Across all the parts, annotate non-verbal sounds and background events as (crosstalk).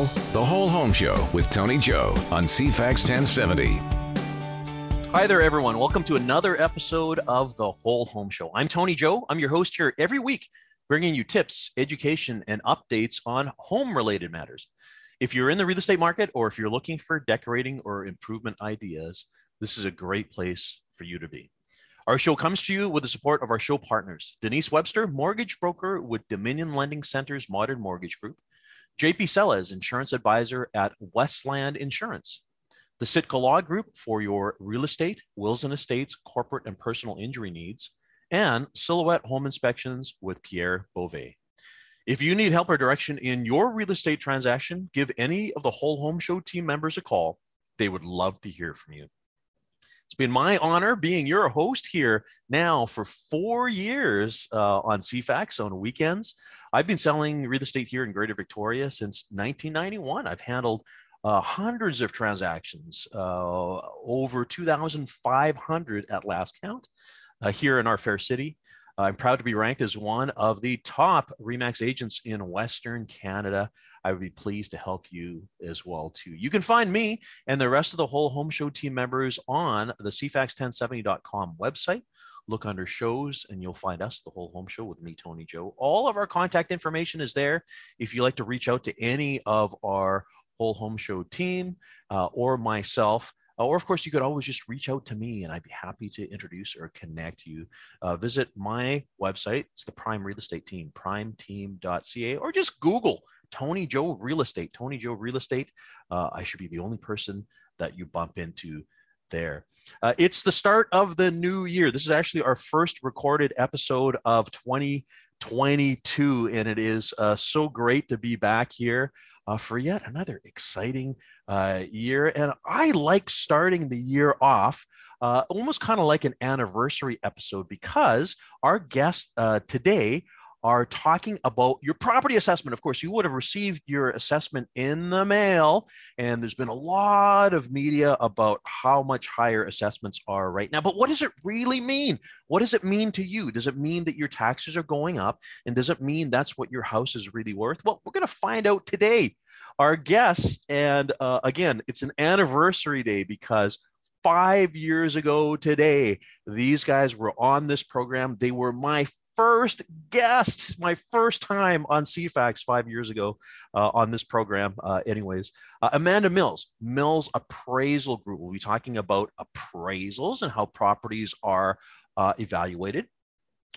Now, The Whole Home Show with Tony Joe on CFAX 1070. Hi there, everyone. Welcome to another episode of The Whole Home Show. I'm Tony Joe. I'm your host here every week, bringing you tips, education, and updates on home related matters. If you're in the real estate market or if you're looking for decorating or improvement ideas, this is a great place for you to be. Our show comes to you with the support of our show partners Denise Webster, mortgage broker with Dominion Lending Center's Modern Mortgage Group, JP Sellez, insurance advisor at Westland Insurance, the Sitka Law Group for your real estate, wills and estates, corporate and personal injury needs, and Silhouette Home Inspections with Pierre Beauvais. If you need help or direction in your real estate transaction, give any of the Whole Home Show team members a call. They would love to hear from you. It's been my honor being your host here now for four years uh, on CFAX on weekends. I've been selling real estate here in Greater Victoria since 1991. I've handled uh, hundreds of transactions, uh, over 2,500 at last count, uh, here in our fair city. I'm proud to be ranked as one of the top REMAX agents in Western Canada. I would be pleased to help you as well too. You can find me and the rest of the whole home show team members on the cfax1070.com website. Look under shows and you'll find us, the whole home show with me, Tony Joe. All of our contact information is there. If you like to reach out to any of our whole home show team uh, or myself, uh, or, of course, you could always just reach out to me and I'd be happy to introduce or connect you. Uh, visit my website. It's the Prime Real Estate Team, primeteam.ca, or just Google Tony Joe Real Estate. Tony Joe Real Estate. Uh, I should be the only person that you bump into there. Uh, it's the start of the new year. This is actually our first recorded episode of 2022, and it is uh, so great to be back here uh, for yet another exciting uh, year. And I like starting the year off uh, almost kind of like an anniversary episode because our guests uh, today are talking about your property assessment. Of course, you would have received your assessment in the mail, and there's been a lot of media about how much higher assessments are right now. But what does it really mean? What does it mean to you? Does it mean that your taxes are going up? And does it mean that's what your house is really worth? Well, we're going to find out today. Our guests, and uh, again, it's an anniversary day because five years ago today, these guys were on this program. They were my first guest, my first time on CFAX five years ago uh, on this program. Uh, anyways, uh, Amanda Mills, Mills Appraisal Group. We'll be talking about appraisals and how properties are uh, evaluated.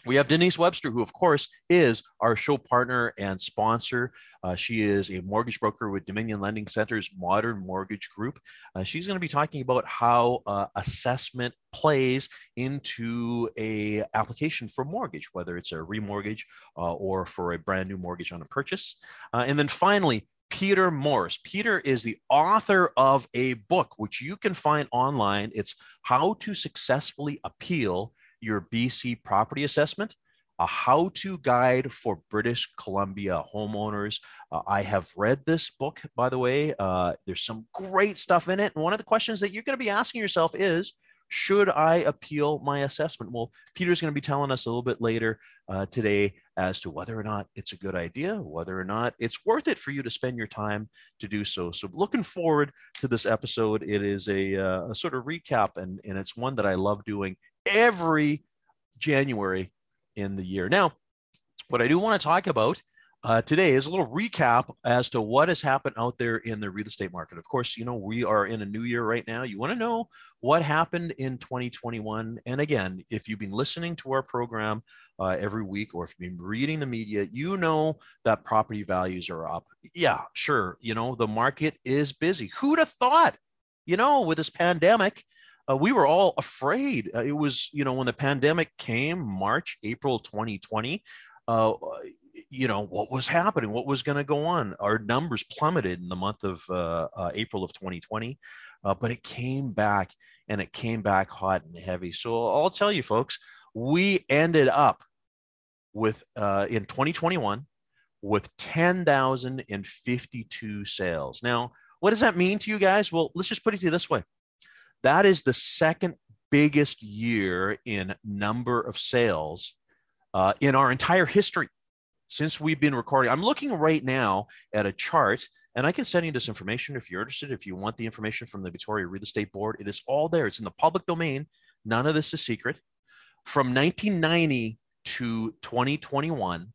We have Denise Webster, who, of course, is our show partner and sponsor. Uh, she is a mortgage broker with Dominion Lending Center's Modern Mortgage Group. Uh, she's going to be talking about how uh, assessment plays into a application for mortgage, whether it's a remortgage uh, or for a brand new mortgage on a purchase. Uh, and then finally, Peter Morris. Peter is the author of a book which you can find online. It's How to Successfully Appeal Your BC Property Assessment a how to guide for British Columbia homeowners. Uh, I have read this book, by the way. Uh, there's some great stuff in it. And one of the questions that you're going to be asking yourself is should I appeal my assessment? Well, Peter's going to be telling us a little bit later uh, today as to whether or not it's a good idea, whether or not it's worth it for you to spend your time to do so. So, looking forward to this episode. It is a, uh, a sort of recap, and, and it's one that I love doing every January in the year. Now, what I do want to talk about uh, today is a little recap as to what has happened out there in the real estate market. Of course, you know, we are in a new year right now. You want to know what happened in 2021. And again, if you've been listening to our program uh, every week or if you've been reading the media, you know that property values are up. Yeah, sure. You know, the market is busy. Who'd have thought, you know, with this pandemic, uh, we were all afraid. Uh, it was, you know, when the pandemic came, March, April 2020, uh, you know, what was happening? What was going to go on? Our numbers plummeted in the month of uh, uh, April of 2020, uh, but it came back and it came back hot and heavy. So I'll tell you, folks, we ended up with in 2021 with 10,052 sales. Now, what does that mean to you guys? Well, let's just put it to you this way that is the second biggest year in number of sales uh, in our entire history. since we've been recording. I'm looking right now at a chart, and I can send you this information if you're interested. If you want the information from the Victoria Real Estate Board, it is all there. It's in the public domain. None of this is secret. From 1990 to 2021,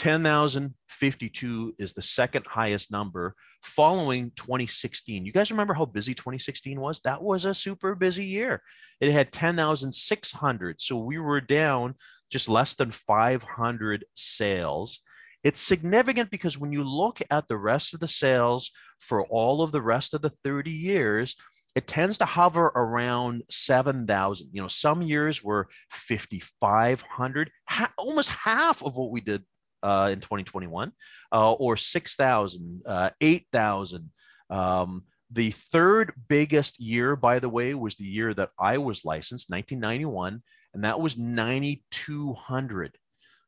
10,052 is the second highest number following 2016. You guys remember how busy 2016 was? That was a super busy year. It had 10,600. So we were down just less than 500 sales. It's significant because when you look at the rest of the sales for all of the rest of the 30 years, it tends to hover around 7,000. You know, some years were 5,500, ha- almost half of what we did uh, in 2021, uh, or 6,000, uh, 8,000. Um, the third biggest year, by the way, was the year that I was licensed, 1991, and that was 9,200.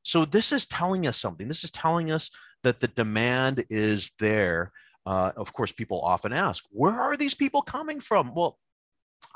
So this is telling us something. This is telling us that the demand is there. Uh, of course, people often ask, where are these people coming from? Well,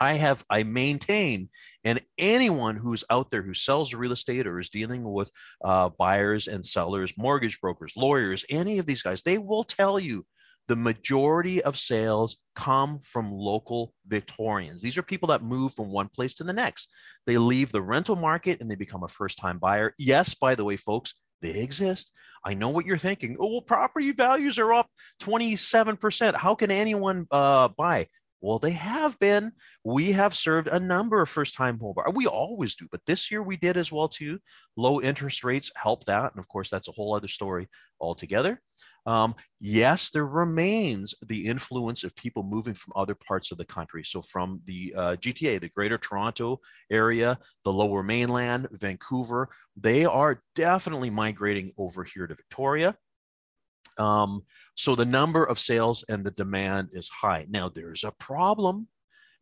I have, I maintain, and anyone who's out there who sells real estate or is dealing with uh, buyers and sellers, mortgage brokers, lawyers, any of these guys, they will tell you the majority of sales come from local Victorians. These are people that move from one place to the next. They leave the rental market and they become a first time buyer. Yes, by the way, folks, they exist. I know what you're thinking. Oh, well, property values are up 27%. How can anyone uh, buy? Well, they have been. We have served a number of first-time home buyers. We always do, but this year we did as well too. Low interest rates help that, and of course that's a whole other story altogether. Um, yes, there remains the influence of people moving from other parts of the country. So from the uh, GTA, the Greater Toronto area, the Lower Mainland, Vancouver, they are definitely migrating over here to Victoria. Um, so the number of sales and the demand is high. Now there's a problem,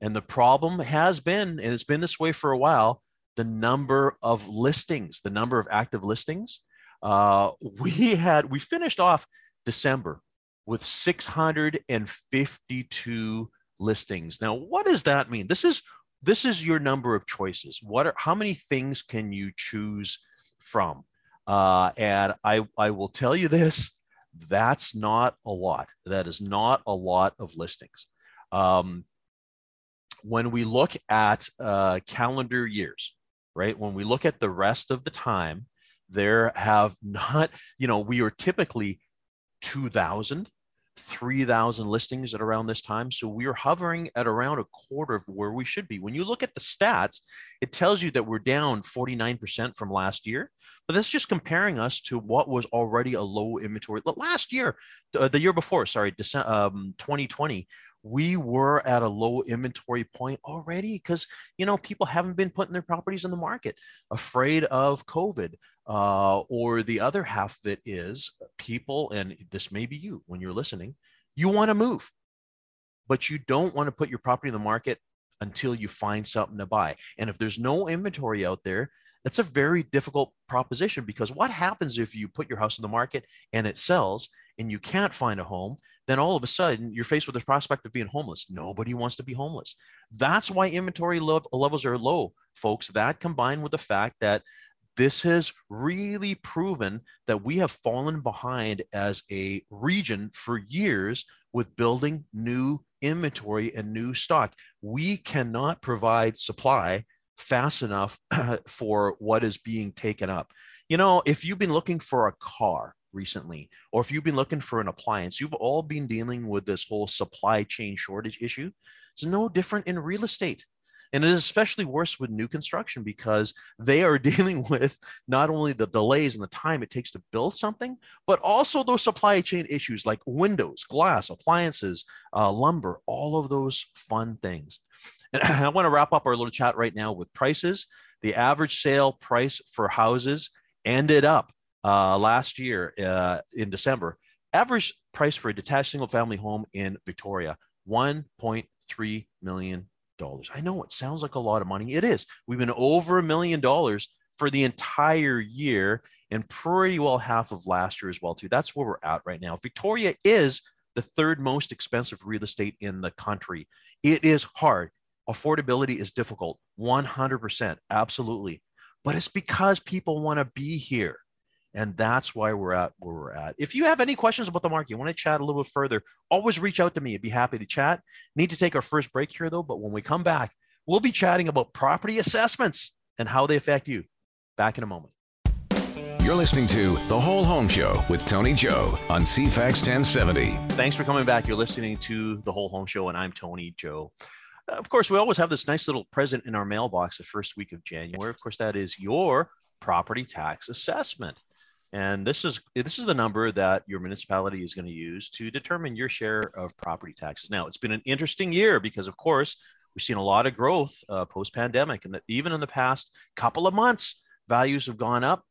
and the problem has been, and it's been this way for a while, the number of listings, the number of active listings. Uh, we had we finished off December with 652 listings. Now, what does that mean? This is this is your number of choices. What are how many things can you choose from? Uh, and I I will tell you this that's not a lot. That is not a lot of listings. Um, when we look at uh, calendar years, right? When we look at the rest of the time, there have not, you know, we are typically 2,000 3,000 listings at around this time. So we are hovering at around a quarter of where we should be. When you look at the stats, it tells you that we're down 49% from last year, but that's just comparing us to what was already a low inventory. Last year, the year before, sorry, December, um, 2020, we were at a low inventory point already because you know people haven't been putting their properties in the market afraid of covid uh, or the other half of it is people and this may be you when you're listening you want to move but you don't want to put your property in the market until you find something to buy and if there's no inventory out there that's a very difficult proposition because what happens if you put your house in the market and it sells and you can't find a home then all of a sudden you're faced with the prospect of being homeless. Nobody wants to be homeless. That's why inventory levels are low, folks. That combined with the fact that this has really proven that we have fallen behind as a region for years with building new inventory and new stock. We cannot provide supply fast enough (clears throat) for what is being taken up. You know, if you've been looking for a car, recently, or if you've been looking for an appliance, you've all been dealing with this whole supply chain shortage issue. It's no different in real estate. And it is especially worse with new construction because they are (laughs) dealing with not only the delays and the time it takes to build something, but also those supply chain issues like windows, glass, appliances, uh, lumber, all of those fun things. And (clears throat) I want to wrap up our little chat right now with prices. The average sale price for houses ended up uh, last year uh, in December. Average price for a detached single family home in Victoria, $1.3 million. I know it sounds like a lot of money. It is. We've been over a million dollars for the entire year and pretty well half of last year as well too. That's where we're at right now. Victoria is the third most expensive real estate in the country. It is hard. Affordability is difficult. 100%. Absolutely. But it's because people want to be here And that's why we're at where we're at. If you have any questions about the market, you want to chat a little bit further, always reach out to me. I'd be happy to chat. Need to take our first break here, though. But when we come back, we'll be chatting about property assessments and how they affect you. Back in a moment. You're listening to The Whole Home Show with Tony Joe on CFAX 1070. Thanks for coming back. You're listening to The Whole Home Show, and I'm Tony Joe. Uh, of course, we always have this nice little present in our mailbox the first week of January. Of course, that is your property tax assessment. And this is this is the number that your municipality is going to use to determine your share of property taxes. Now, it's been an interesting year because, of course, we've seen a lot of growth uh, post pandemic, and even in the past couple of months, values have gone up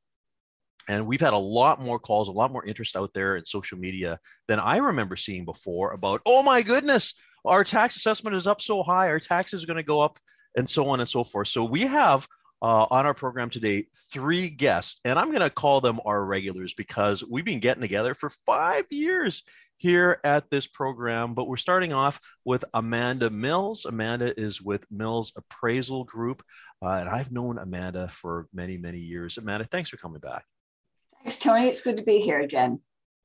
and we've had a lot more calls, a lot more interest out there in social media than I remember seeing before about, oh my goodness, our tax assessment is up so high, our taxes are going to go up, and so on and so forth. So we have uh, on our program today three guests, and I'm going to call them our regulars because we've been getting together for five years here at this program. But we're starting off with Amanda Mills. Amanda is with Mills Appraisal Group, uh, and I've known Amanda for many, many years. Amanda, thanks for coming back. Thanks, Tony. It's good to be here again.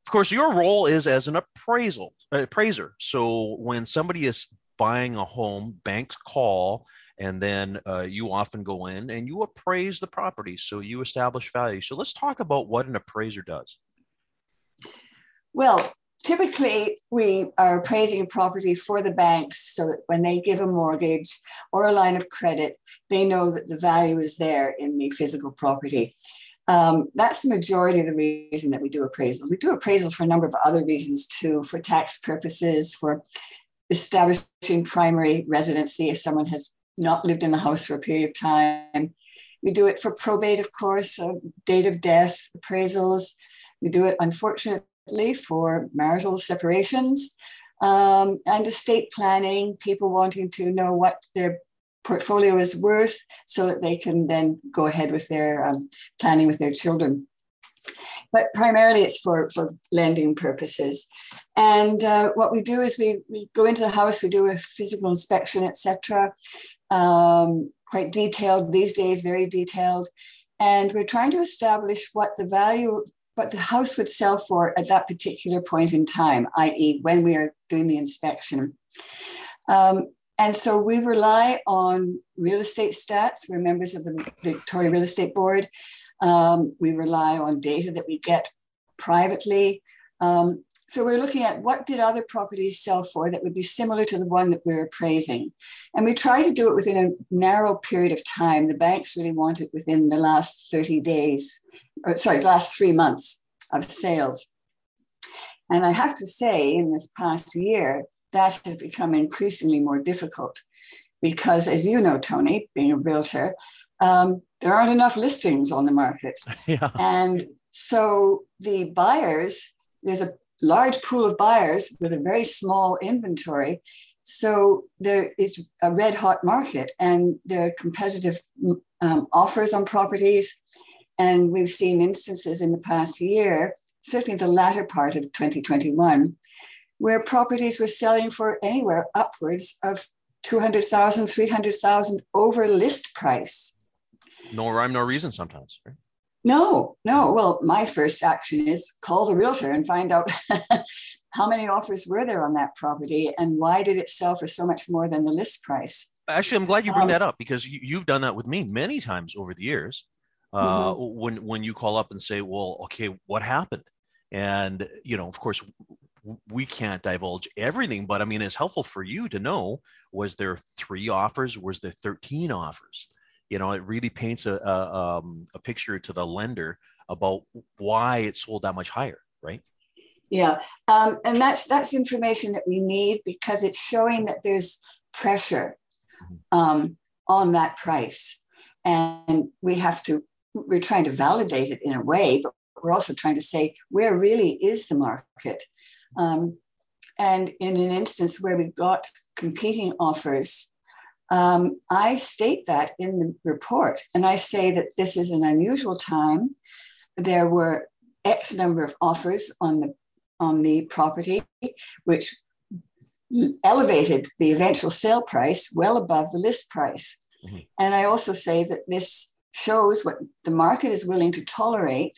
Of course, your role is as an appraisal appraiser. So when somebody is buying a home, banks call, and then uh, you often go in and you appraise the property. So you establish value. So let's talk about what an appraiser does. Well, typically we are appraising a property for the banks so that when they give a mortgage or a line of credit, they know that the value is there in the physical property. Um, that's the majority of the reason that we do appraisals. We do appraisals for a number of other reasons too, for tax purposes, for establishing primary residency if someone has not lived in the house for a period of time. We do it for probate, of course, date of death appraisals. We do it, unfortunately, for marital separations um, and estate planning, people wanting to know what their portfolio is worth so that they can then go ahead with their um, planning with their children. But primarily it's for, for lending purposes. And uh, what we do is we, we go into the house, we do a physical inspection, etc. Um, quite detailed these days, very detailed. And we're trying to establish what the value, what the house would sell for at that particular point in time, i.e., when we are doing the inspection. Um, and so we rely on real estate stats. We're members of the Victoria Real Estate Board. Um, we rely on data that we get privately. Um, so we're looking at what did other properties sell for that would be similar to the one that we're appraising. And we try to do it within a narrow period of time. The banks really want it within the last 30 days, or sorry, the last three months of sales. And I have to say, in this past year, that has become increasingly more difficult because, as you know, Tony, being a realtor, um, there aren't enough listings on the market. (laughs) Yeah. And so the buyers, there's a large pool of buyers with a very small inventory. So there is a red hot market and there are competitive um, offers on properties. And we've seen instances in the past year, certainly the latter part of 2021, where properties were selling for anywhere upwards of 200,000, 300,000 over list price. No rhyme, no reason sometimes, right? No, no. Well, my first action is call the realtor and find out (laughs) how many offers were there on that property and why did it sell for so much more than the list price. Actually, I'm glad you bring um, that up because you, have done that with me many times over the years. Uh, mm-hmm. When when you call up and say, "Well, okay, what happened?" and you know, of course, we can't divulge everything, but I mean, it's helpful for you to know was there three offers? Was there 13 offers? You know, it really paints a, a, um, a picture to the lender about why it sold that much higher, right? Yeah, um, and that's that's information that we need because it's showing that there's pressure mm-hmm. um, on that price, and we have to. We're trying to validate it in a way, but we're also trying to say where really is the market um, and in an instance where we've got competing offers, um, I state that in the report. And I say that this is an unusual time. There were X number of offers on the, on the property, which elevated the eventual sale price well above the list price. Mm-hmm. And I also say that this shows what the market is willing to tolerate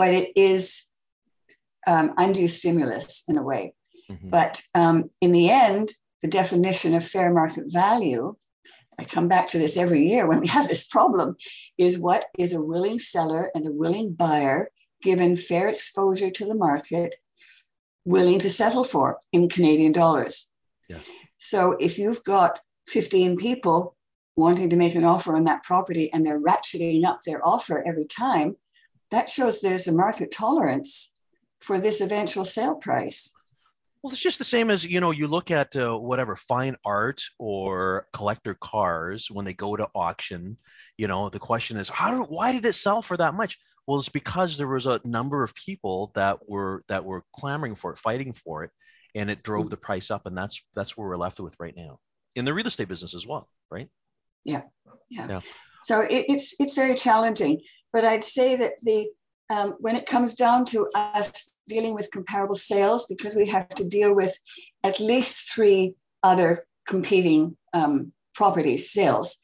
but it is um, undue stimulus in a way. Mm-hmm. But um, in the end, the definition of fair market value, I come back to this every year when we have this problem, is what is a willing seller and a willing buyer given fair exposure to the market willing to settle for in Canadian dollars. Yeah. So if you've got 15 people wanting to make an offer on that property and they're ratcheting up their offer every time, that shows there's a market tolerance for this eventual sale price. Well, it's just the same as you know. You look at uh, whatever fine art or collector cars when they go to auction. You know, the question is, how do why did it sell for that much? Well, it's because there was a number of people that were that were clamoring for it, fighting for it, and it drove mm. the price up. And that's that's where we're left with right now in the real estate business as well, right? Yeah, yeah. yeah. So it, it's it's very challenging, but I'd say that the um, when it comes down to us dealing with comparable sales, because we have to deal with at least three other competing um, properties sales.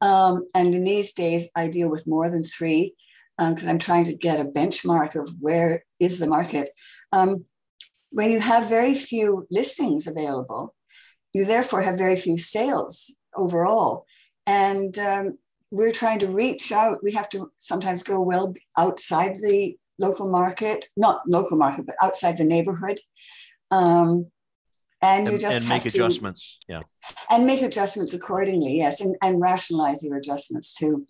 Um, and in these days, I deal with more than three because um, I'm trying to get a benchmark of where is the market. Um, when you have very few listings available, you therefore have very few sales overall. And um, we're trying to reach out. We have to sometimes go well outside the local market, not local market, but outside the neighborhood. Um, and you just and make to, adjustments. Yeah. And make adjustments accordingly. Yes. And, and rationalize your adjustments too.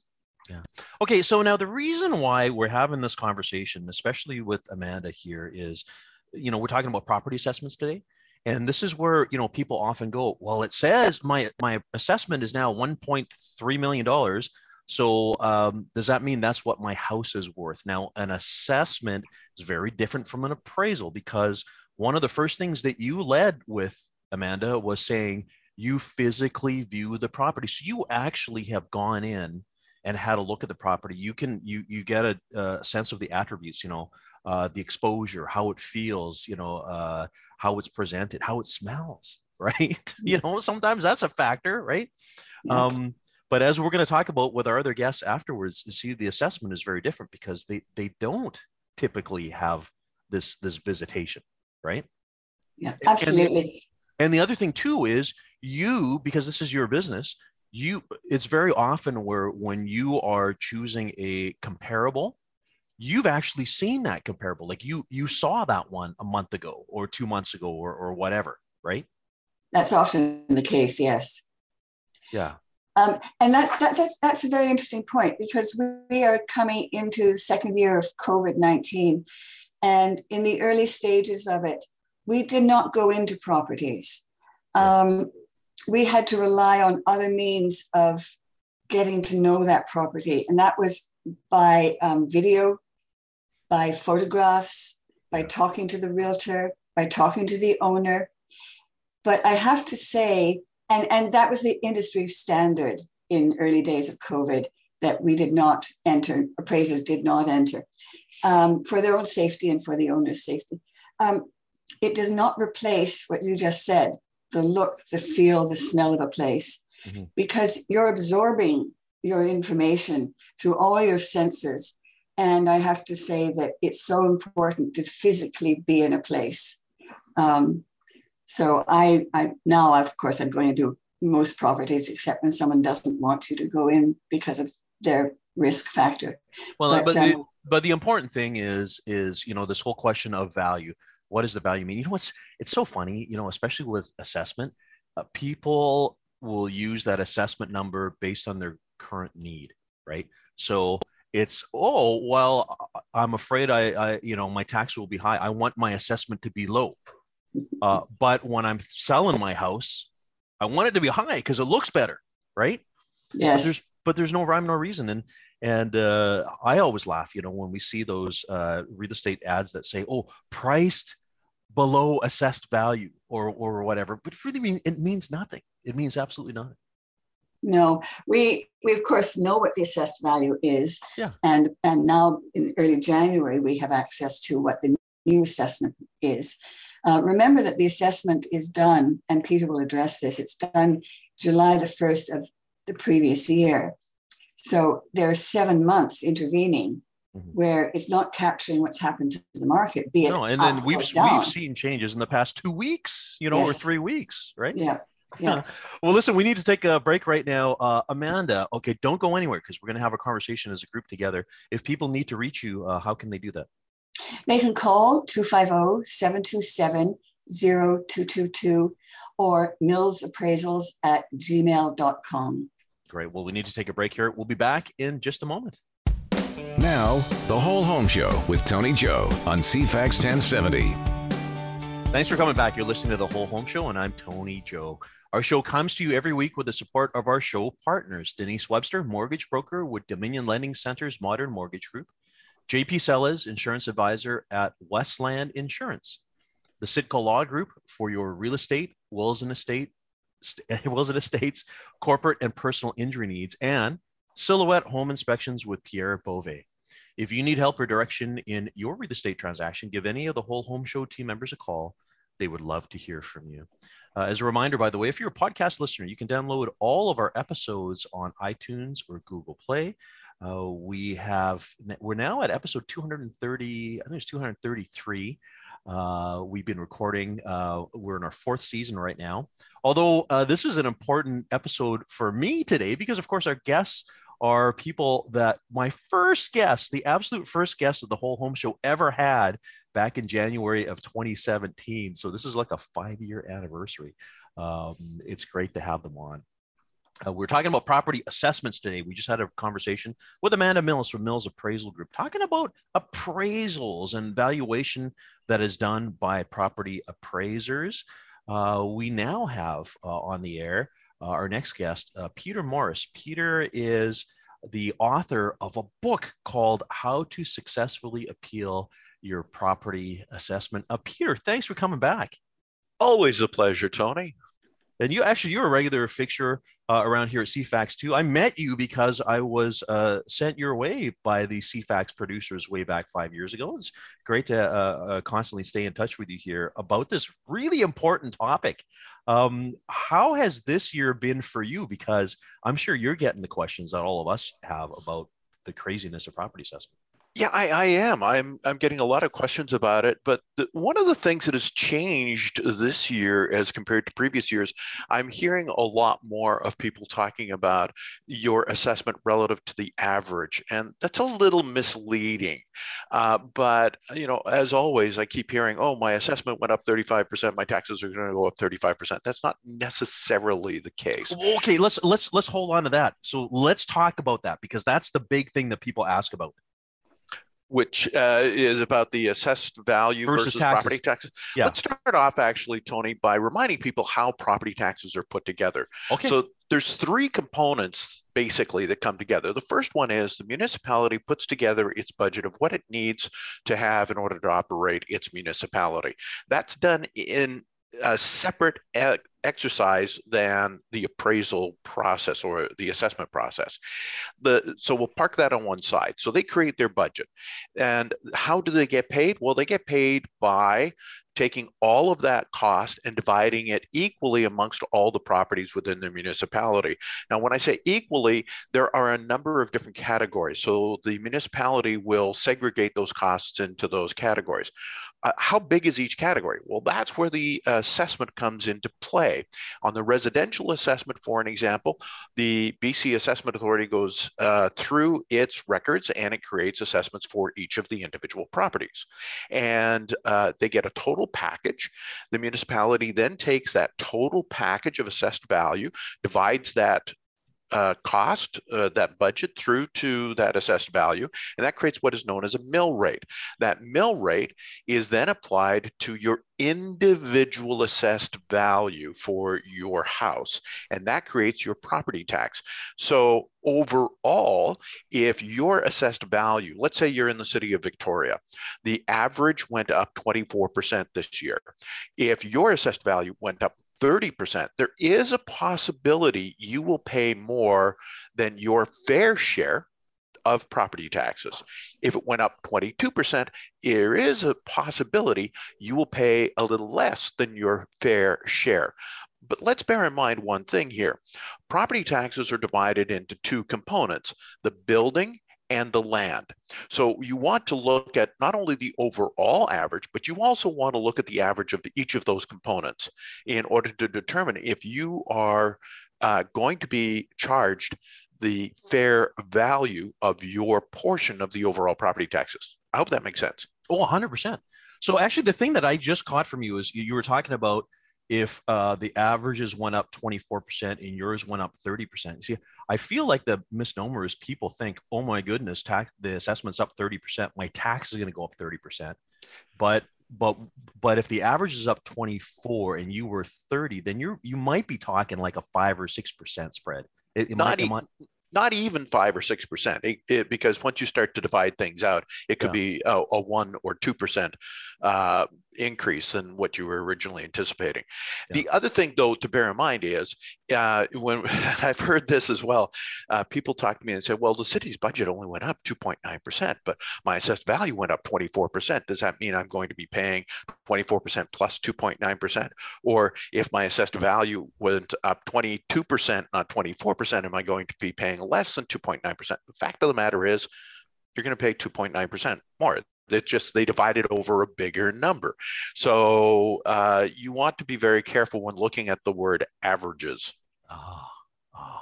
Yeah. Okay. So now the reason why we're having this conversation, especially with Amanda here, is, you know, we're talking about property assessments today. And this is where, you know, people often go, well, it says my my assessment is now $1.3 million. So um, does that mean that's what my house is worth? Now, an assessment is very different from an appraisal because one of the first things that you led with, Amanda, was saying you physically view the property. So you actually have gone in and had a look at the property. You can you you get a, a sense of the attributes. You know, uh, the exposure, how it feels, you know, uh, how it's presented, how it smells, (laughs) right? you know, sometimes that's a factor, right? Yeah. Um, but as we're going to talk about with our other guests afterwards, you see the assessment is very different because they they don't typically have this this visitation, right? Yeah, absolutely. And and the other thing too is you because this is your business you it's very often where when you are choosing a comparable you've actually seen that comparable like you you saw that one a month ago or two months ago or, or whatever right? That's often the case yes. Yeah. Um, and that's that, that's that's a very interesting point because we are coming into the second year of covid-19 and in the early stages of it we did not go into properties. Um, we had to rely on other means of getting to know that property and that was by um, video by photographs, by talking to the realtor, by talking to the owner. But I have to say, and, and that was the industry standard in early days of COVID that we did not enter, appraisers did not enter um, for their own safety and for the owner's safety. Um, it does not replace what you just said the look, the feel, the smell of a place, mm-hmm. because you're absorbing your information through all your senses and I have to say that it's so important to physically be in a place. Um, so I, I now, of course, I'm going to do most properties except when someone doesn't want you to go in because of their risk factor. Well, but, but, um, the, but the important thing is is you know this whole question of value. What does the value mean? You know what's it's so funny. You know, especially with assessment, uh, people will use that assessment number based on their current need, right? So it's oh well i'm afraid I, I you know my tax will be high. I want my assessment to be low. (laughs) Uh, but when i'm selling my house i want it to be high because it looks better right? Yes. but there's, but there's no rhyme nor reason. And and uh, i always laugh you know when we see those uh, real estate ads that say oh priced below assessed value or or whatever. But really mean it means nothing. It means absolutely nothing no, we we of course know what the assessed value is, yeah. and and now in early January we have access to what the new assessment is. Uh, remember that the assessment is done, and Peter will address this. It's done July the first of the previous year, so there are seven months intervening mm-hmm. where it's not capturing what's happened to the market. Be it no, and then we've we've seen changes in the past two weeks, you know, yes. or three weeks, right? Yeah. Yeah. (laughs) well, listen, we need to take a break right now. Uh, Amanda, okay, don't go anywhere because we're going to have a conversation as a group together. If people need to reach you, uh, how can they do that? They can call 250 727 0222 or millsappraisals at gmail.com. Great. Well, we need to take a break here. We'll be back in just a moment. Now, the Whole Home Show with Tony Joe on CFAX 1070. Thanks for coming back. You're listening to the Whole Home Show, and I'm Tony Joe. Our show comes to you every week with the support of our show partners Denise Webster, mortgage broker with Dominion Lending Center's Modern Mortgage Group, JP Sellers, insurance advisor at Westland Insurance, the Sitka Law Group for your real estate, wills and estate, (laughs) wills and estates, corporate and personal injury needs, and Silhouette Home Inspections with Pierre Beauvais. If you need help or direction in your real estate transaction, give any of the Whole Home Show team members a call. They would love to hear from you. Uh, as a reminder, by the way, if you're a podcast listener, you can download all of our episodes on iTunes or Google Play. Uh, we have we're now at episode 230. I think it's 233. Uh, we've been recording. Uh, we're in our fourth season right now. Although uh, this is an important episode for me today because, of course, our guests are people that my first guest, the absolute first guest of the whole home show ever had back in January of 2017. So this is like a five year anniversary. Um, it's great to have them on. Uh, we're talking about property assessments today. We just had a conversation with Amanda Mills from Mills Appraisal Group, talking about appraisals and valuation that is done by property appraisers. Uh, we now have uh, on the air our next guest, uh, Peter Morris. Peter is the author of a book called How to Successfully Appeal Your Property Assessment. Uh, Peter, thanks for coming back. Always a pleasure, Tony. And you actually you're a regular fixture uh, around here at CFAX too. I met you because I was uh, sent your way by the CFAX producers way back five years ago. It's great to uh, uh, constantly stay in touch with you here about this really important topic. Um, how has this year been for you? Because I'm sure you're getting the questions that all of us have about the craziness of property assessment. Yeah, I, I, am. I'm I'm getting a lot of questions about it. But the, one of the things that has changed this year as compared to previous years, I'm hearing a lot more of people talking about your assessment relative to the average, and that's a little misleading. Uh, but you know, as always, I keep hearing, "Oh, my assessment went up 35%. My taxes are going to go up 35%." That's not necessarily the case. Okay, let's let's let's hold on to that. So let's talk about that because that's the big thing that people ask about which uh, is about the assessed value versus, versus taxes. property taxes. Yeah. Let's start off actually, Tony, by reminding people how property taxes are put together. Okay. So there's three components basically that come together. The first one is the municipality puts together its budget of what it needs to have in order to operate its municipality. That's done in a separate e- exercise than the appraisal process or the assessment process. The, so we'll park that on one side. So they create their budget. And how do they get paid? Well, they get paid by taking all of that cost and dividing it equally amongst all the properties within the municipality. Now, when I say equally, there are a number of different categories. So the municipality will segregate those costs into those categories. Uh, how big is each category? Well, that's where the assessment comes into play. On the residential assessment, for an example, the BC Assessment Authority goes uh, through its records and it creates assessments for each of the individual properties. And uh, they get a total package. The municipality then takes that total package of assessed value, divides that uh, cost, uh, that budget through to that assessed value, and that creates what is known as a mill rate. That mill rate is then applied to your individual assessed value for your house, and that creates your property tax. So overall, if your assessed value, let's say you're in the city of Victoria, the average went up 24% this year. If your assessed value went up 30%, there is a possibility you will pay more than your fair share of property taxes. If it went up 22%, there is a possibility you will pay a little less than your fair share. But let's bear in mind one thing here. Property taxes are divided into two components, the building and the land. So you want to look at not only the overall average, but you also want to look at the average of the, each of those components in order to determine if you are uh, going to be charged the fair value of your portion of the overall property taxes. I hope that makes sense. Oh, 100%. So actually the thing that I just caught from you is you were talking about if uh, the averages went up 24% and yours went up 30%. See, I feel like the misnomer is people think, oh my goodness, tax the assessment's up 30%, my tax is going to go up 30%. But but but if the average is up 24 and you were 30, then you're you might be talking like a five or six percent spread. It, it not, might, e- not even five or six percent, because once you start to divide things out, it could yeah. be a, a, one or two percent uh, increase than what you were originally anticipating. Yeah. The other thing, though, to bear in mind is uh, when (laughs) I've heard this as well, uh, people talk to me and say, "Well, the city's budget only went up 2.9 percent, but my assessed value went up 24 percent. Does that mean I'm going to be paying 24 percent plus plus 2.9 percent? Or if my assessed value went up 22 percent, not 24 percent, am I going to be paying less than 2.9 percent?" The fact of the matter is, you're going to pay 2.9 percent more. It just they divide it over a bigger number. So uh, you want to be very careful when looking at the word averages. Oh, oh.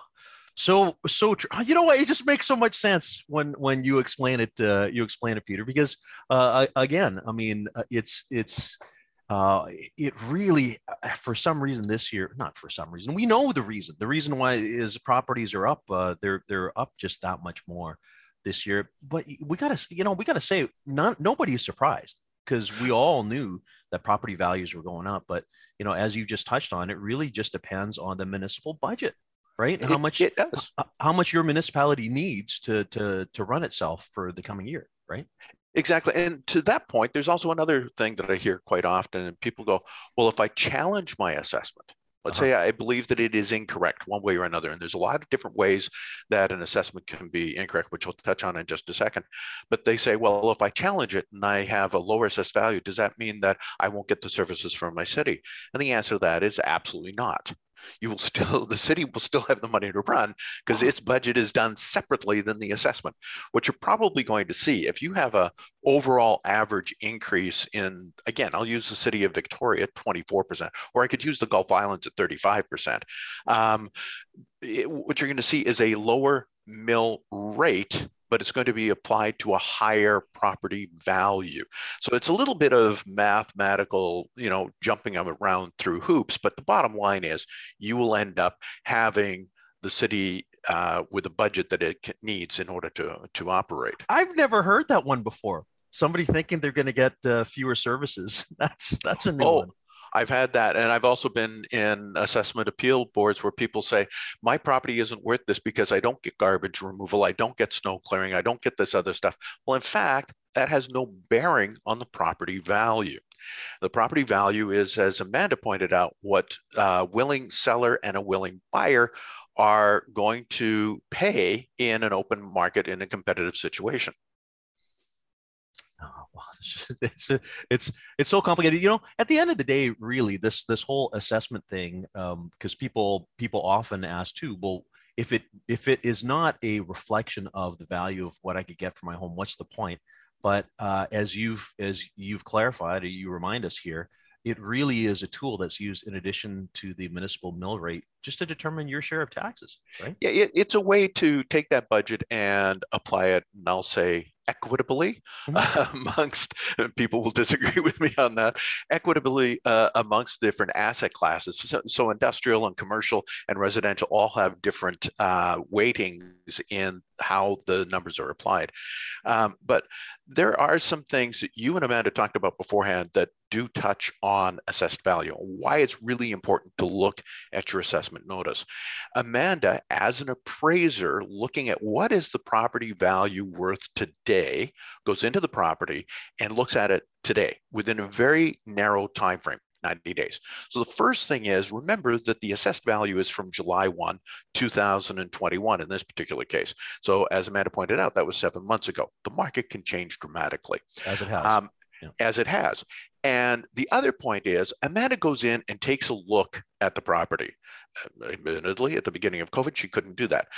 So so you know what? It just makes so much sense when when you explain it. Uh, you explain it, Peter, because uh, again, I mean, uh, it's it's uh, it really, uh, for some reason this year, not for some reason, we know the reason. The reason why is properties are up. Uh, they're they're up just that much more this year. But we got to, you know, we got to say, not nobody is surprised because we all knew that property values were going up. But you know, as you just touched on, it really just depends on the municipal budget, right? And how much it does, how much your municipality needs to to to run itself for the coming year, right? Exactly. And to that point, there's also another thing that I hear quite often, and people go, "Well, if I challenge my assessment." Let's uh-huh. say I believe that it is incorrect one way or another. And there's a lot of different ways that an assessment can be incorrect, which we'll touch on in just a second. But they say, well, if I challenge it and I have a lower assessed value, does that mean that I won't get the services from my city? And the answer to that is absolutely not you will still the city will still have the money to run because its budget is done separately than the assessment. What you're probably going to see if you have a overall average increase in again i'll use the city of victoria 24% or i could use the gulf islands at 35% um, it, what you're going to see is a lower mill rate but it's going to be applied to a higher property value. So it's a little bit of mathematical, you know, jumping around through hoops. But the bottom line is you will end up having the city uh, with a budget that it needs in order to, to operate. I've never heard that one before. Somebody thinking they're going to get uh, fewer services. (laughs) That's that's a new oh, one. I've had that. And I've also been in assessment appeal boards where people say, my property isn't worth this because I don't get garbage removal, I don't get snow clearing, I don't get this other stuff. Well, in fact, that has no bearing on the property value. The property value is, as Amanda pointed out, what a willing seller and a willing buyer are going to pay in an open market in a competitive situation (laughs) it's it's it's so complicated. You know, at the end of the day, really, this this whole assessment thing, because um, people people often ask too, well, if it if it is not a reflection of the value of what I could get for my home, what's the point? But uh, as you've as you've clarified, you remind us here, it really is a tool that's used in addition to the municipal mill rate just to determine your share of taxes, right? Yeah, it, it's a way to take that budget and apply it, and I'll say equitably mm-hmm. (laughs) amongst people will disagree (laughs) with me on that equitably uh, amongst different asset classes so, so, industrial and commercial and residential all have different uh, weightings in how the numbers are applied um, but there are some things that you and amanda talked about beforehand that do touch on assessed value why it's really important to look at your assessment notice amanda as an appraiser looking at what is the property value worth today goes into the property and looks at it today within a very narrow time frame. 90 days. So the first thing is remember that the assessed value is from July 1, 2021 in this particular case. So as Amanda pointed out, that was seven months ago. The market can change dramatically. As it has. Um, yeah. As it has. And the other point is Amanda goes in and takes a look at the property. Admittedly, at the beginning of COVID, she couldn't do that.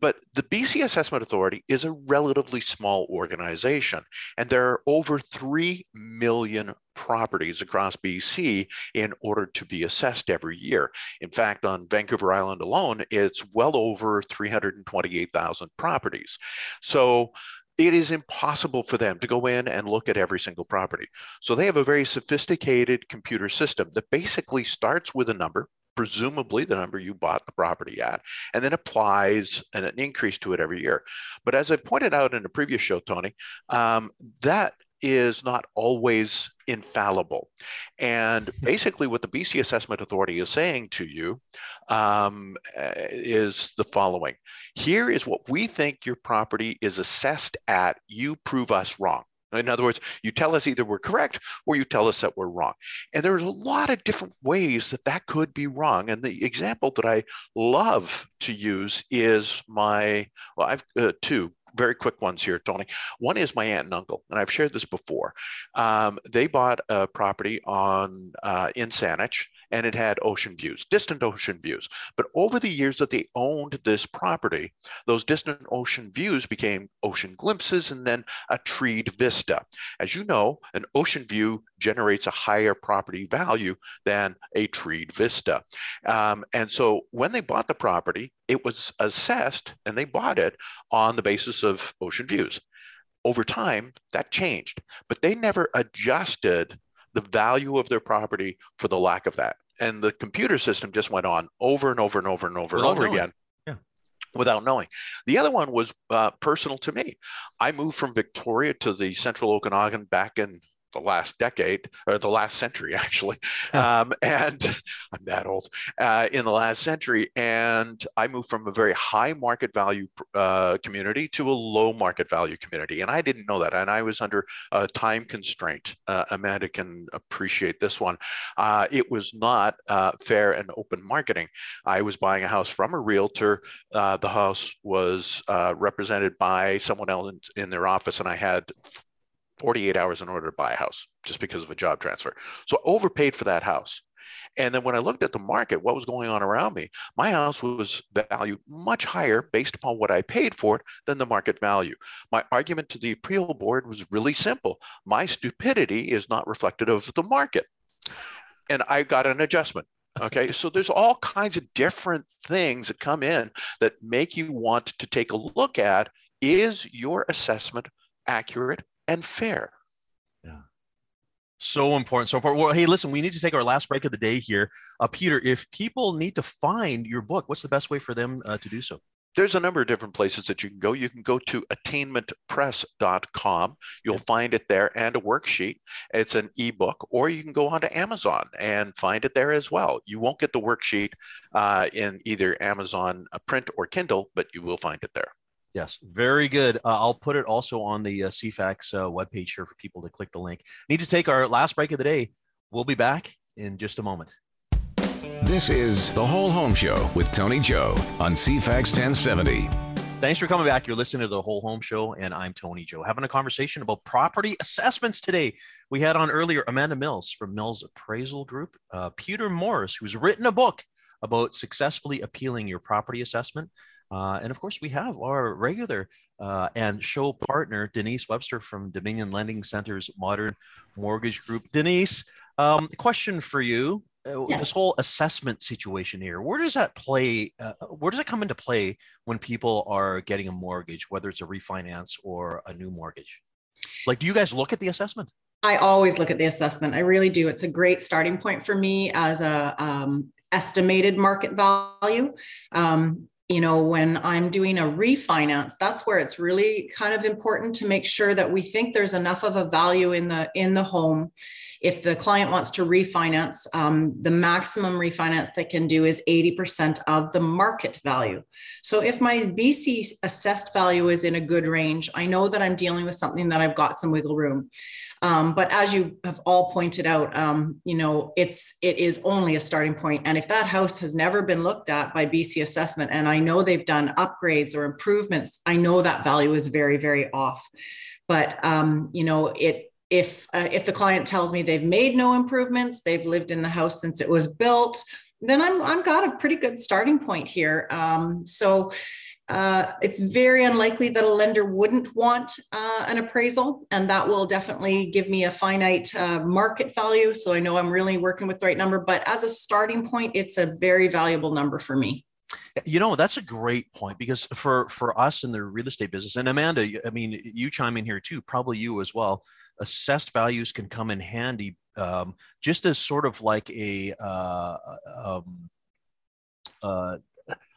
But the BC Assessment Authority is a relatively small organization, and there are over 3 million properties across BC in order to be assessed every year. In fact, on Vancouver Island alone, it's well over 328,000 properties. So it is impossible for them to go in and look at every single property. So they have a very sophisticated computer system that basically starts with a number, presumably the number you bought the property at, and then applies an, an increase to it every year. But as I pointed out in a previous show, Tony, um, that is not always infallible. And (laughs) basically, what the BC Assessment Authority is saying to you um, is the following Here is what we think your property is assessed at. You prove us wrong. In other words, you tell us either we're correct or you tell us that we're wrong. And there's a lot of different ways that that could be wrong. And the example that I love to use is my, well, I've uh, two very quick ones here, Tony. One is my aunt and uncle, and I've shared this before. Um, they bought a property on uh, in Saanich, and it had ocean views, distant ocean views. But over the years that they owned this property, those distant ocean views became ocean glimpses and then a treed vista. As you know, an ocean view generates a higher property value than a treed vista. Um, and so when they bought the property, it was assessed and they bought it on the basis of ocean views. Over time, that changed, but they never adjusted the value of their property for the lack of that. And the computer system just went on over and over and over and over without and over knowing. again. Yeah. Without knowing. The other one was uh, personal to me. I moved from Victoria to the central Okanagan back in the last decade or the last century (laughs) actually. Um, and (laughs) i'm that old uh, in the last century. And i moved from a very high market value uh, community to a low market value community. And i didn't know that. And i was under a time constraint. Uh, amanda can appreciate this one. Uh, it was not uh, fair and open marketing. I was buying a house from a realtor. Uh, the house was represented by someone else in, in their office. And i had 48 hours in order to buy a house just because of a job transfer. So I overpaid for that house. And then when I looked at the market, what was going on around me, my house was valued much higher based upon what I paid for it than the market value. My argument to the appeal board was really simple. My stupidity is not reflective of the market. And I got an adjustment. Okay. so there's all kinds of different things that come in that make you want to take a look at is your assessment accurate and fair. Yeah. So important. So important. Well, hey, listen, we need to take our last break of the day here. Uh, Peter, if people need to find your book, what's the best way for them uh, to do so? There's a number of different places that you can go. You can go to attainmentpress.com. You'll find it there and a worksheet. It's an ebook, or you can go onto Amazon and find it there as well. You won't get the worksheet uh, in either Amazon uh, print or Kindle, but you will find it there. Yes, very good. Uh, I'll put it also on the uh, CFAX uh, webpage here for people to click the link. Need to take our last break of the day. We'll be back in just a moment. This is The Whole Home Show with Tony Joe on CFAX 1070. Thanks for coming back. You're listening to The Whole Home Show, and I'm Tony Joe, having a conversation about property assessments today. We had on earlier Amanda Mills from Mills Appraisal Group, uh, Peter Morris, who's written a book about successfully appealing your property assessment. Uh, and of course, we have our regular uh, and show partner, Denise Webster from Dominion Lending Center's Modern Mortgage Group. Denise, um, question for you. Yeah. This whole assessment situation here, where does that play? Uh, where does it come into play when people are getting a mortgage, whether it's a refinance or a new mortgage? Like, do you guys look at the assessment? I always look at the assessment. I really do. It's a great starting point for me as a um, estimated market value. Um, you know when i'm doing a refinance that's where it's really kind of important to make sure that we think there's enough of a value in the in the home if the client wants to refinance um, the maximum refinance they can do is 80% of the market value so if my bc assessed value is in a good range i know that i'm dealing with something that i've got some wiggle room um, but as you have all pointed out, um, you know, it's it is only a starting point. And if that house has never been looked at by BC Assessment, and I know they've done upgrades or improvements, I know that value is very very off. But um, you know, it if uh, if the client tells me they've made no improvements, they've lived in the house since it was built, then I'm I've got a pretty good starting point here. Um, so. Uh, it's very unlikely that a lender wouldn't want uh, an appraisal, and that will definitely give me a finite uh, market value. So I know I'm really working with the right number, but as a starting point, it's a very valuable number for me. You know, that's a great point because for for us in the real estate business, and Amanda, I mean, you chime in here too, probably you as well. Assessed values can come in handy um, just as sort of like a uh, um, uh,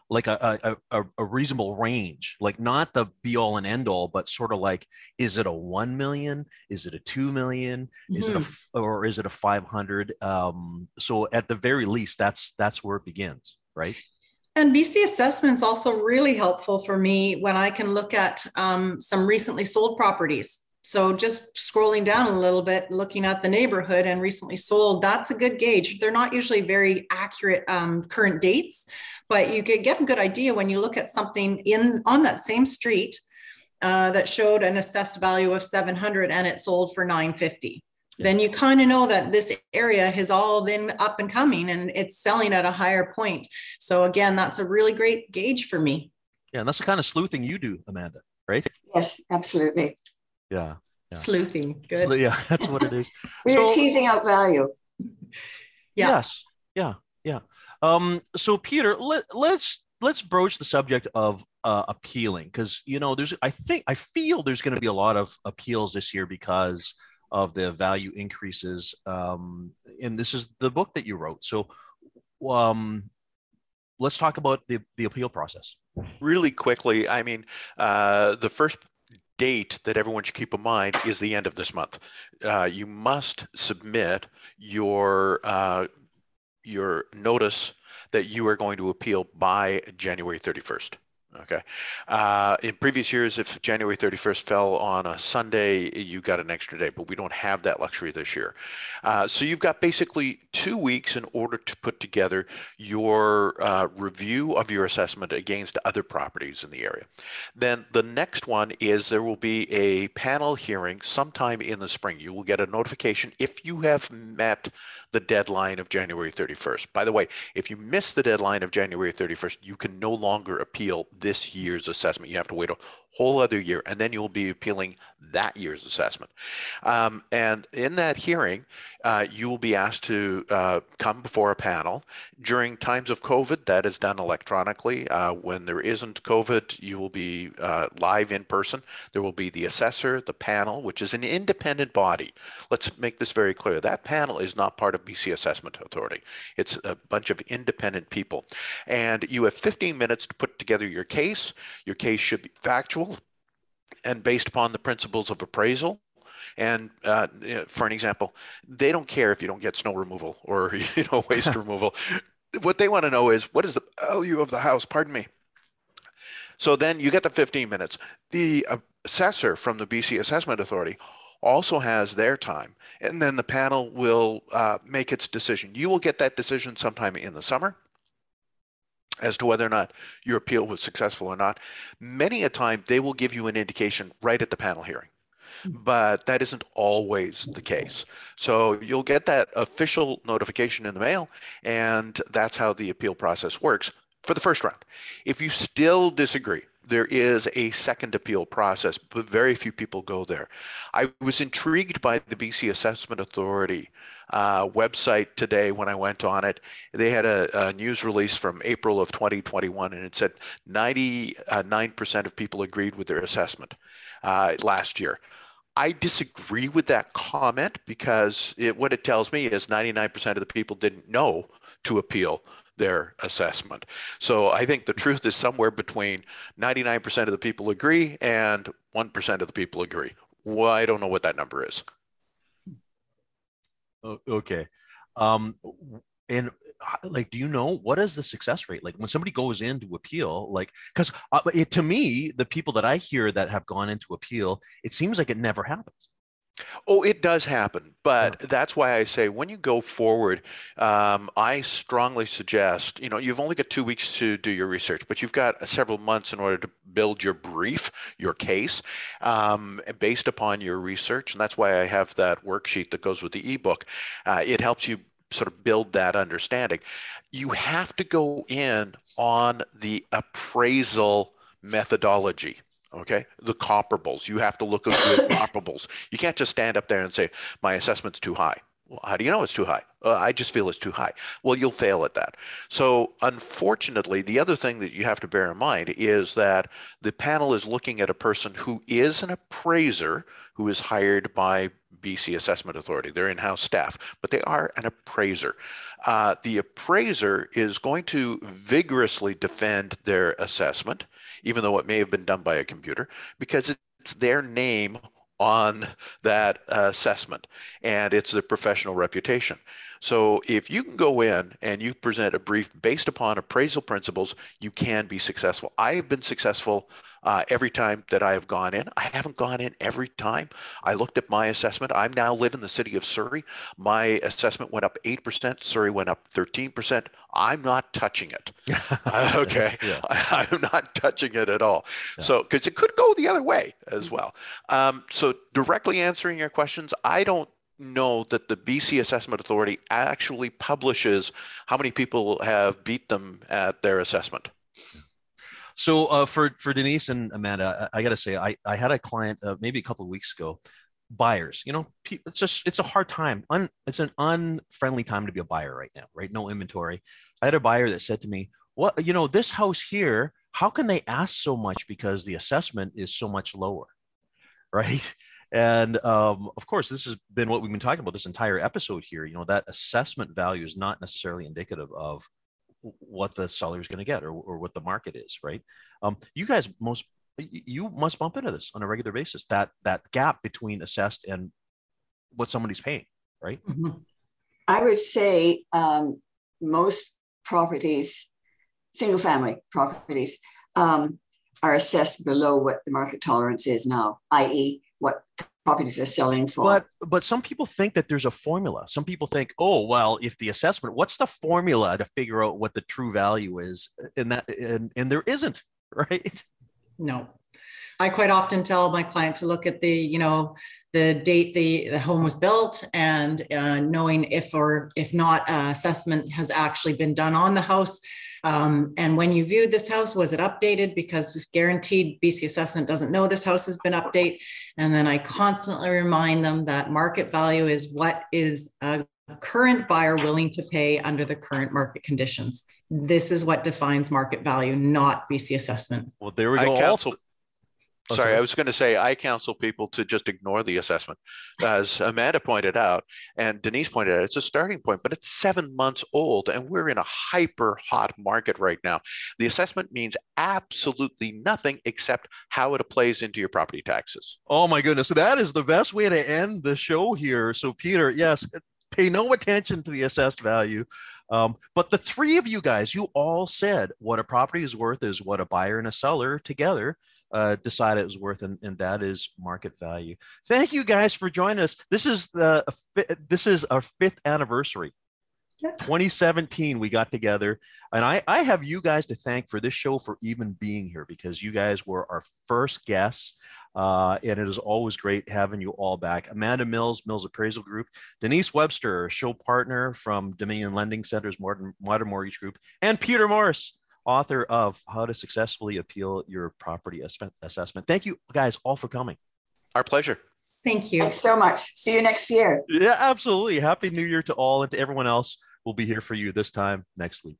like a, a, a, reasonable range, like not the be all and end all, but sort of like, is it a 1 million? Is it a 2 million? Is mm-hmm. it a, mm-hmm. or is it a 500? Um, so at the very least, that's, that's where it begins, right? And BC assessment's also really helpful for me when I can look at um, some recently sold properties. So just scrolling down a little bit, looking at the neighborhood and recently sold, that's a good gauge. They're not usually very accurate um, current dates, but you could get a good idea when you look at something in on that same street uh, that showed an assessed value of 700 and it sold for 950 then you kind of know that this area has all been up and coming and it's selling at a higher point. So again, that's a really great gauge for me. Yeah, and that's the kind of sleuthing you do, Amanda, right? Yes, absolutely. Yeah. yeah. Sleuthing. Good. yeah, (laughs) that's what it is. We're teasing out value. (laughs) Yeah. Yes. Yeah. Yeah. Um, so Peter, let, let's let's broach the subject of uh, appealing because you know there's I think I feel there's going to be a lot of appeals this year because of the value increases. Um, and this is the book that you wrote. So um, let's talk about the, the appeal process. Really quickly, I mean, uh, the first date that everyone should keep in mind is the end of this month. Uh, you must submit your uh, your notice that you are going to appeal by January 31st. Okay. Uh, in previous years, if January 31st fell on a Sunday, you got an extra day, but we don't have that luxury this year. Uh, so you've got basically two weeks in order to put together your uh, review of your assessment against other properties in the area. Then the next one is there will be a panel hearing sometime in the spring. You will get a notification if you have met the deadline of January 31st. By the way, if you miss the deadline of January 31st, you can no longer appeal this year's assessment. You have to wait a whole other year, and then you'll be appealing that year's assessment. Um, and in that hearing, uh, you will be asked to uh, come before a panel. During times of COVID, that is done electronically. Uh, when there isn't COVID, you will be uh, live in person. There will be the assessor, the panel, which is an independent body. Let's make this very clear. That panel is not part of BC Assessment Authority. It's a bunch of independent people. And you have 15 minutes to put together your case. Your case should be factual and based upon the principles of appraisal. And uh, for an example, they don't care if you don't get snow removal or (laughs) you know waste (laughs) removal. What they want to know is what is the value of the house? Pardon me. So then you get the 15 minutes. The assessor from the BC Assessment Authority also has their time, and then the panel will uh, make its decision. You will get that decision sometime in the summer as to whether or not your appeal was successful or not. Many a time they will give you an indication right at the panel hearing. Hmm. But that isn't always the case. So you'll get that official notification in the mail, and that's how the appeal process works for the first round. If you still disagree, there is a second appeal process, but very few people go there. I was intrigued by the BC Assessment Authority uh, website today when I went on it. They had a, a, news release from April of 2021, and it said 99% of people agreed with their assessment uh, last year. I disagree with that comment because it, what it tells me is 99% of the people didn't know to appeal their assessment. So I think the truth is somewhere between 99% of the people agree and 1% of the people agree. Well, I don't know what that number is. Okay. Um, and like, do you know what is the success rate? Like when somebody goes in to appeal, like, because uh, to me, the people that I hear that have gone into appeal, it seems like it never happens. Oh, it does happen, but yeah. that's why I say when you go forward, um, I strongly suggest you know you've only got two weeks to do your research, but you've got several months in order to build your brief, your case, um, based upon your research, and that's why I have that worksheet that goes with the ebook. Uh, it helps you sort of build that understanding. You have to go in on the appraisal methodology okay? The comparables. You have to look at the (coughs) comparables. You can't just stand up there and say my assessment's too high. Well, how do you know it's too high? Uh, i just feel it's too high. Well you'll fail at that. So unfortunately the other thing that you have to bear in mind is that the panel is looking at a person who is an appraiser who is hired by BC Assessment Authority. They're in-house staff, but they are an appraiser. Uh, the appraiser is going to vigorously defend their assessment even though it may have been done by a computer, because it's their name on that assessment and it's their professional reputation. So if you can go in and you present a brief based upon appraisal principles, you can be successful. I have been successful uh, every time that I have gone in. I haven't gone in every time. I looked at my assessment. I now live in the city of Surrey. My assessment went up 8%, Surrey went up 13%. I'm not touching it. (laughs) (laughs) Okay. yeah. (laughs) I, am not touching it at all. Yeah. So, because it could go the other way as well. Um, so, directly answering your questions, I don't know that the BC Assessment Authority actually publishes how many people have beat them at their assessment. So uh, for for Denise and Amanda, I, I got to say, I I had a client uh, maybe a couple of weeks ago. Buyers, you know, it's just it's a hard time. Un, it's an unfriendly time to be a buyer right now, right? No inventory. I had a buyer that said to me, "What, you know, this house here, how can they ask so much because the assessment is so much lower, (laughs) right?" And um, of course, this has been what we've been talking about this entire episode here. You know, that assessment value is not necessarily indicative of what the seller is going to get or, or what the market is right um, you guys most you must bump into this on a regular basis that that gap between assessed and what somebody's paying right mm-hmm. i would say um, most properties single family properties um, are assessed below what the market tolerance is now i.e what properties are selling for. But but some people think that there's a formula. Some people think, oh well, if the assessment, what's the formula to figure out what the true value is? And that and, and there isn't, (laughs) right? No. I quite often tell my client to look at the, you know, the date the, the home was built and uh, knowing if or if not uh, assessment has actually been done on the house um, and when you viewed this house, was it updated? Because guaranteed BC assessment doesn't know this house has been updated. And then I constantly remind them that market value is what is a current buyer willing to pay under the current market conditions. This is what defines market value, not BC assessment. Well, there we go. I counsel, Oh, sorry, sorry, I was going to say I counsel people to just ignore the assessment. As Amanda pointed out, and Denise pointed out, it's a starting point, but it's seven months old, and we're in a hyper hot market right now. The assessment means absolutely nothing except how it plays into your property taxes. Oh, my goodness. So that is the best way to end the show here. So, Peter, yes, pay no attention to the assessed value. Um, but the three of you guys, you all said what a property is worth is what a buyer and a seller together uh, decide it was worth, and, and that is market value. Thank you guys for joining us. This is the this is our fifth anniversary. 2017 we got together and I, I have you guys to thank for this show for even being here because you guys were our first guests uh, and it is always great having you all back amanda mills mills appraisal group denise webster show partner from dominion lending centers modern, modern mortgage group and peter morris author of How to Successfully Appeal Your Property Assessment. Thank you guys all for coming. Our pleasure. Thank you. Thanks so much. See you next year. Yeah, absolutely. Happy New Year to all and to everyone else. We'll be here for you this time next week.